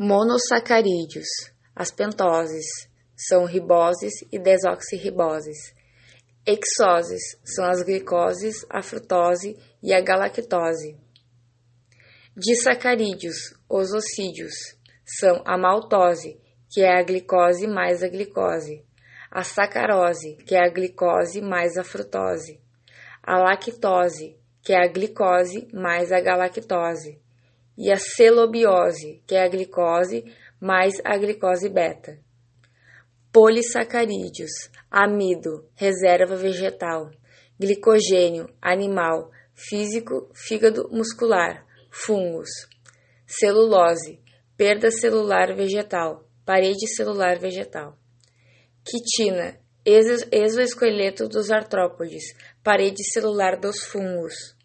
Monossacarídeos. As pentoses são riboses e desoxirriboses. Hexoses são as glicoses, a frutose e a galactose. Disacarídeos, os ossídeos, são a maltose, que é a glicose mais a glicose, a sacarose, que é a glicose mais a frutose, a lactose, que é a glicose mais a galactose, e a celobiose, que é a glicose mais a glicose beta. Polissacarídeos, amido, reserva vegetal, glicogênio, animal, físico, fígado muscular, fungos. Celulose, perda celular vegetal, parede celular vegetal. Quitina, exoesqueleto dos artrópodes, parede celular dos fungos.